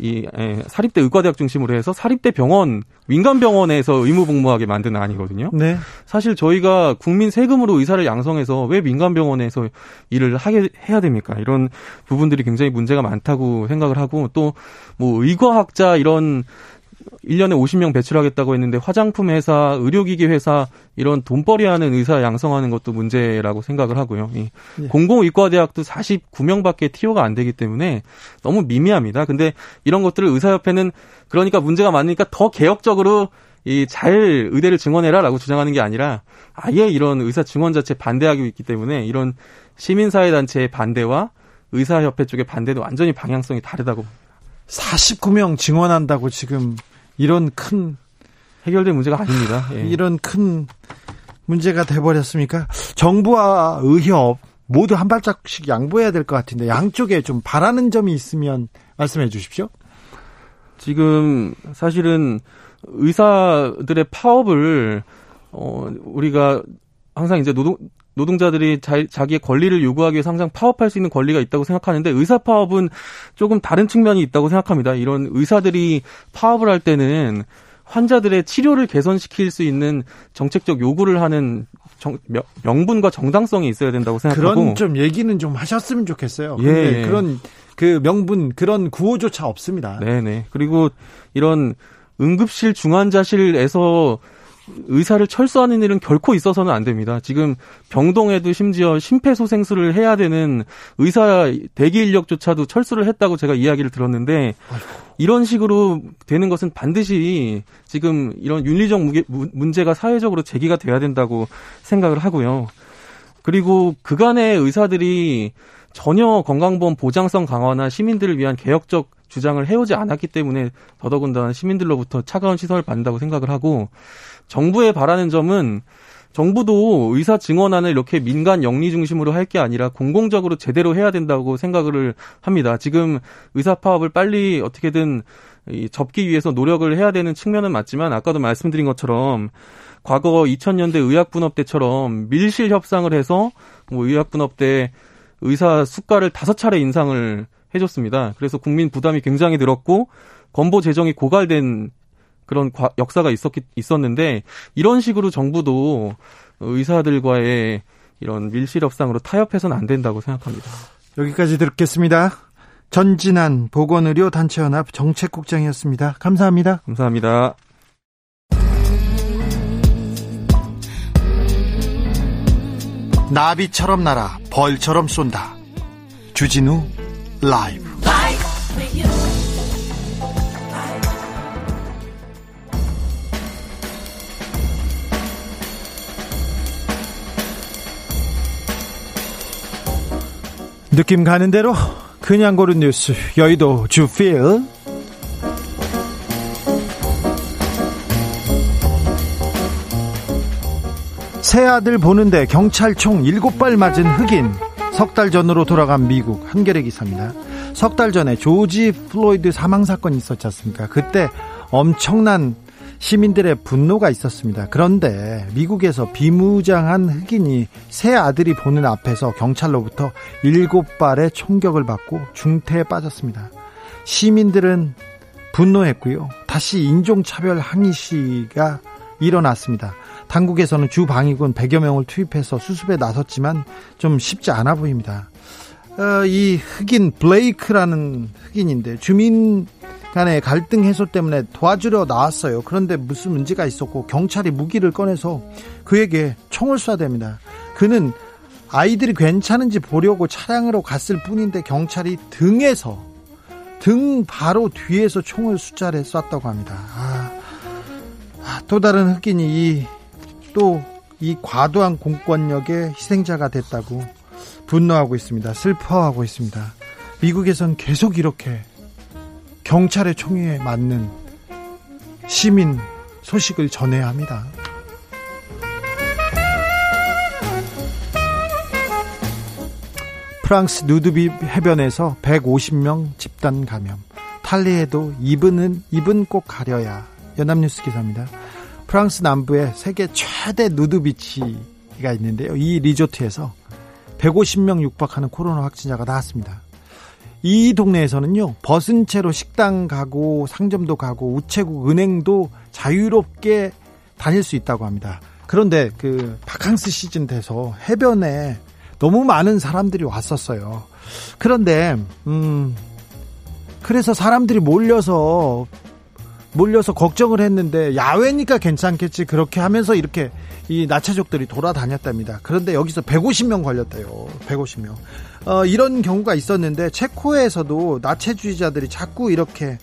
이 에, 사립대 의과대학 중심으로 해서 사립대 병원 민간 병원에서 의무 복무하게 만드는 아니거든요. 네. 사실 저희가 국민 세금으로 의사를 양성해서 왜 민간 병원에서 일을 하게 해야 됩니까? 이런 부분들이 굉장히 문제가 많다고 생각을 하고 또 뭐 의과학자 이런 1년에 50명 배출하겠다고 했는데 화장품 회사, 의료기기 회사 이런 돈벌이 하는 의사 양성하는 것도 문제라고 생각을 하고요. 이 예. 공공의과대학도 49명밖에 티오가 안 되기 때문에 너무 미미합니다. 근데 이런 것들을 의사협회는 그러니까 문제가 많으니까 더 개혁적으로 이 잘 의대를 증원해라라고 주장하는 게 아니라 아예 이런 의사 증원 자체 반대하고 있기 때문에 이런 시민사회 단체의 반대와 의사협회 쪽의 반대도 완전히 방향성이 다르다고 봅니다. 49명 증원한다고 지금 이런 큰 해결된 문제가 아닙니다. 예. 이런 큰 문제가 돼버렸습니까? 정부와 의협 모두 한 발짝씩 양보해야 될 것 같은데 양쪽에 좀 바라는 점이 있으면 말씀해 주십시오. 지금 사실은 의사들의 파업을 어 우리가 항상 이제 노동 노동자들이 자, 자기의 권리를 요구하기 위해 상장 파업할 수 있는 권리가 있다고 생각하는데 의사 파업은 조금 다른 측면이 있다고 생각합니다. 이런 의사들이 파업을 할 때는 환자들의 치료를 개선시킬 수 있는 정책적 요구를 하는 정, 명분과 정당성이 있어야 된다고 생각하고 그런 좀 얘기는 좀 하셨으면 좋겠어요. 예. 그런 그 명분 그런 구호조차 없습니다. 네네. 그리고 이런 응급실 중환자실에서 의사를 철수하는 일은 결코 있어서는 안 됩니다. 지금 병동에도 심지어 심폐소생술을 해야 되는 의사 대기 인력조차도 철수를 했다고 제가 이야기를 들었는데 이런 식으로 되는 것은 반드시 지금 이런 윤리적 무게, 문제가 사회적으로 제기가 돼야 된다고 생각을 하고요. 그리고 그간의 의사들이 전혀 건강보험 보장성 강화나 시민들을 위한 개혁적 주장을 해오지 않았기 때문에 더더군다나 시민들로부터 차가운 시선을 받는다고 생각을 하고 정부에 바라는 점은 정부도 의사 증언안을 이렇게 민간 영리 중심으로 할 게 아니라 공공적으로 제대로 해야 된다고 생각을 합니다. 지금 의사 파업을 빨리 어떻게든 접기 위해서 노력을 해야 되는 측면은 맞지만 아까도 말씀드린 것처럼 과거 2000년대 의학분업 때처럼 밀실 협상을 해서 뭐 의학분업 때 의사 수가를 다섯 차례 인상을 해줬습니다. 그래서 국민 부담이 굉장히 늘었고 건보 재정이 고갈된 그런 과, 역사가 있었기, 있었는데 이런 식으로 정부도 의사들과의 이런 밀실 협상으로 타협해서는 안 된다고 생각합니다. 여기까지 듣겠습니다. 전진한 보건의료 단체연합 정책국장이었습니다. 감사합니다. 감사합니다. 나비처럼 날아 벌처럼 쏜다. 주진우 라이브. 느낌 가는 대로 그냥 고른 뉴스. 여의도 주필. 새 아들 보는데 경찰총 7발 맞은 흑인 석 달 전으로 돌아간 미국 한겨레 기사입니다 석 달 전에 조지 플로이드 사망 사건이 있었지 않습니까 그때 엄청난 시민들의 분노가 있었습니다. 그런데 미국에서 비무장한 흑인이 새 아들이 보는 앞에서 경찰로부터 일곱 발의 총격을 받고 중태에 빠졌습니다. 시민들은 분노했고요. 다시 인종차별 항의 시가 일어났습니다. 당국에서는 주 방위군 100여 명을 투입해서 수습에 나섰지만 좀 쉽지 않아 보입니다. 어, 이 흑인 블레이크라는 흑인인데 주민 간의 갈등 해소 때문에 도와주려 나왔어요. 그런데 무슨 문제가 있었고 경찰이 무기를 꺼내서 그에게 총을 쏴댑니다. 그는 아이들이 괜찮은지 보려고 차량으로 갔을 뿐인데 경찰이 등에서 등 바로 뒤에서 총을 숫자를 쐈다고 합니다. 아, 아, 또 다른 흑인이 또 이 과도한 공권력의 희생자가 됐다고 분노하고 있습니다. 슬퍼하고 있습니다. 미국에선 계속 이렇게 경찰의 총에 맞는 시민 소식을 전해야 합니다. 프랑스 누드비 해변에서 150명 집단 감염. 탈리에도 입은 입은 꼭 가려야. 연합뉴스 기사입니다. 프랑스 남부에 세계 최대 누드비치가 있는데요. 이 리조트에서 150명 육박하는 코로나 확진자가 나왔습니다. 이 동네에서는요 벗은 채로 식당 가고 상점도 가고 우체국 은행도 자유롭게 다닐 수 있다고 합니다. 그런데 그 바캉스 시즌 돼서 해변에 너무 많은 사람들이 왔었어요. 그런데 음 그래서 사람들이 몰려서 몰려서 걱정을 했는데 야외니까 괜찮겠지 그렇게 하면서 이렇게 이 나체족들이 돌아다녔답니다. 그런데 여기서 150명 걸렸대요. 150명. 어, 이런 경우가 있었는데 체코에서도 나체주의자들이 자꾸 이렇게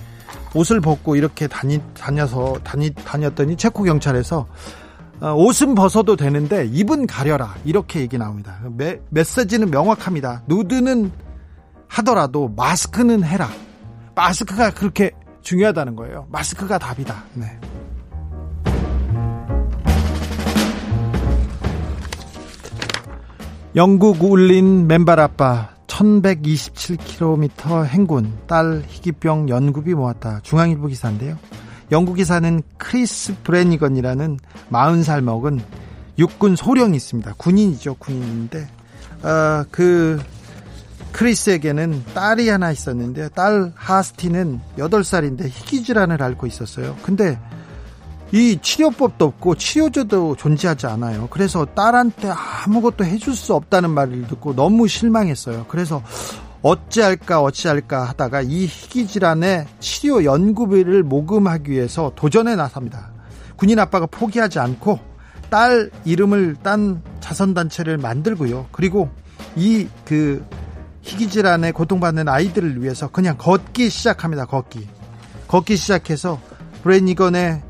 옷을 벗고 이렇게 다니, 다녀서 다니, 다녔더니 체코 경찰에서 어, 옷은 벗어도 되는데 입은 가려라 이렇게 얘기 나옵니다. 메, 메시지는 명확합니다. 누드는 하더라도 마스크는 해라. 마스크가 그렇게 중요하다는 거예요. 마스크가 답이다. 네. 영국 울린 맨발 아빠 1127km 행군 딸 희귀병 연구비 모았다. 중앙일보 기사인데요. 영국 기사는 크리스 브레니건이라는 40살 먹은 육군 소령이 있습니다. 군인이죠, 군인인데 어, 그 크리스에게는 딸이 하나 있었는데 딸 하스티는 8살인데 희귀질환을 앓고 있었어요. 근데 이 치료법도 없고 치료제도 존재하지 않아요. 그래서 딸한테 아무것도 해줄 수 없다는 말을 듣고 너무 실망했어요. 그래서 어찌할까 어찌할까 하다가 이 희귀질환의 치료 연구비를 모금하기 위해서 도전에 나섭니다. 군인 아빠가 포기하지 않고 딸 이름을 딴 자선단체를 만들고요. 그리고 이그 희귀질환에 고통받는 아이들을 위해서 그냥 걷기 시작합니다. 걷기. 걷기 시작해서 브레니건의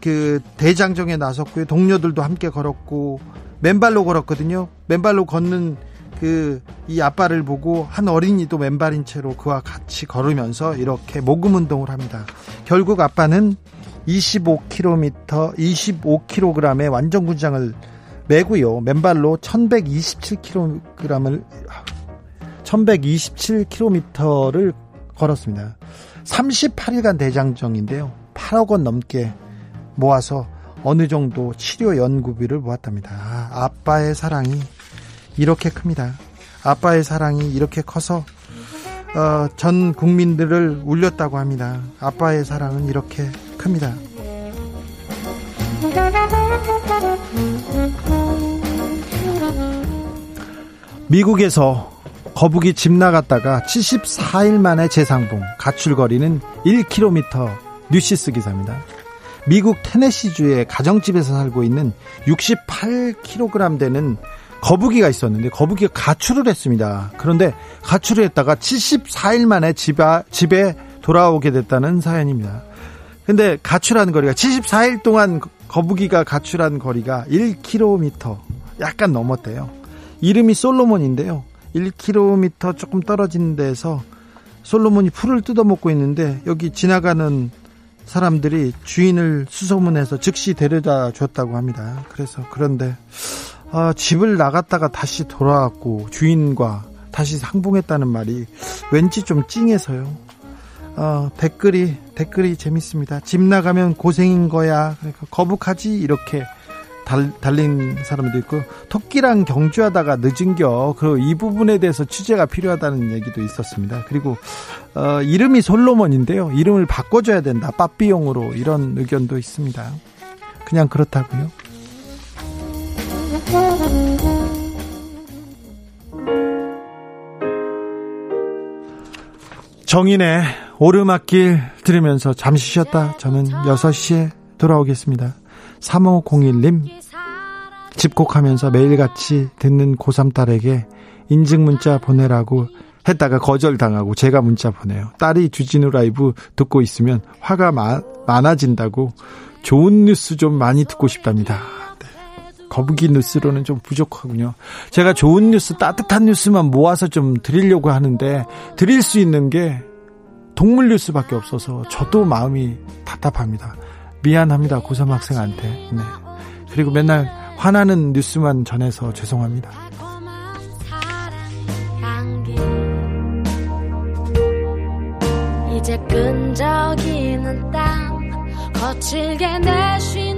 그 대장정에 나섰고요. 동료들도 함께 걸었고 맨발로 걸었거든요. 맨발로 걷는 그 이 아빠를 보고 한 어린이도 맨발인 채로 그와 같이 걸으면서 이렇게 모금 운동을 합니다. 결국 아빠는 25km, 25kg의 완전 군장을 메고요. 맨발로 1127kg을 1127km를 걸었습니다. 38일간 대장정인데요. 8억 원 넘게 모아서 어느 정도 치료 연구비를 모았답니다. 아, 아빠의 사랑이 이렇게 큽니다. 아빠의 사랑이 이렇게 커서 어, 전 국민들을 울렸다고 합니다. 아빠의 사랑은 이렇게 큽니다. 미국에서 거북이 집 나갔다가 74일 만에 재상봉 가출거리는 1km 뉴시스 기사입니다. 미국 테네시주의 가정집에서 살고 있는 68kg 되는 거북이가 있었는데 거북이가 가출을 했습니다. 그런데 가출을 했다가 74일 만에 집에, 돌아오게 됐다는 사연입니다. 근데 가출한 거리가 74일 동안 거북이가 가출한 거리가 1km 약간 넘었대요. 이름이 솔로몬인데요. 1km 조금 떨어진 데서 솔로몬이 풀을 뜯어먹고 있는데 여기 지나가는 사람들이 주인을 수소문해서 즉시 데려다 줬다고 합니다. 그래서 그런데 아, 집을 나갔다가 다시 돌아왔고 주인과 다시 상봉했다는 말이 왠지 좀 찡해서요. 어, 댓글이 댓글이 재밌습니다. 집 나가면 고생인 거야. 그러니까 거북하지 이렇게 달, 달린 사람도 있고 토끼랑 경주하다가 늦은겨 그 이 부분에 대해서 취재가 필요하다는 얘기도 있었습니다. 그리고 어, 이름이 솔로몬인데요. 이름을 바꿔줘야 된다. 빠삐용으로 이런 의견도 있습니다. 그냥 그렇다고요. 정인의 오르막길 들으면서 잠시 쉬었다 저는 6시에 돌아오겠습니다. 3501님 집콕하면서 매일같이 듣는 고3 딸에게 인증 문자 보내라고 했다가 거절당하고 제가 문자 보내요. 딸이 주진우 라이브 듣고 있으면 화가 마, 많아진다고 좋은 뉴스 좀 많이 듣고 싶답니다. 네. 거북이 뉴스로는 좀 부족하군요. 제가 좋은 뉴스, 따뜻한 뉴스만 모아서 좀 드리려고 하는데 드릴 수 있는 게 동물 뉴스밖에 없어서 저도 마음이 답답합니다. 미안합니다. 고3 학생한테. 네. 그리고 맨날 화나는 뉴스만 전해서 죄송합니다. 이제 끈적이는 땀 거칠게 내쉬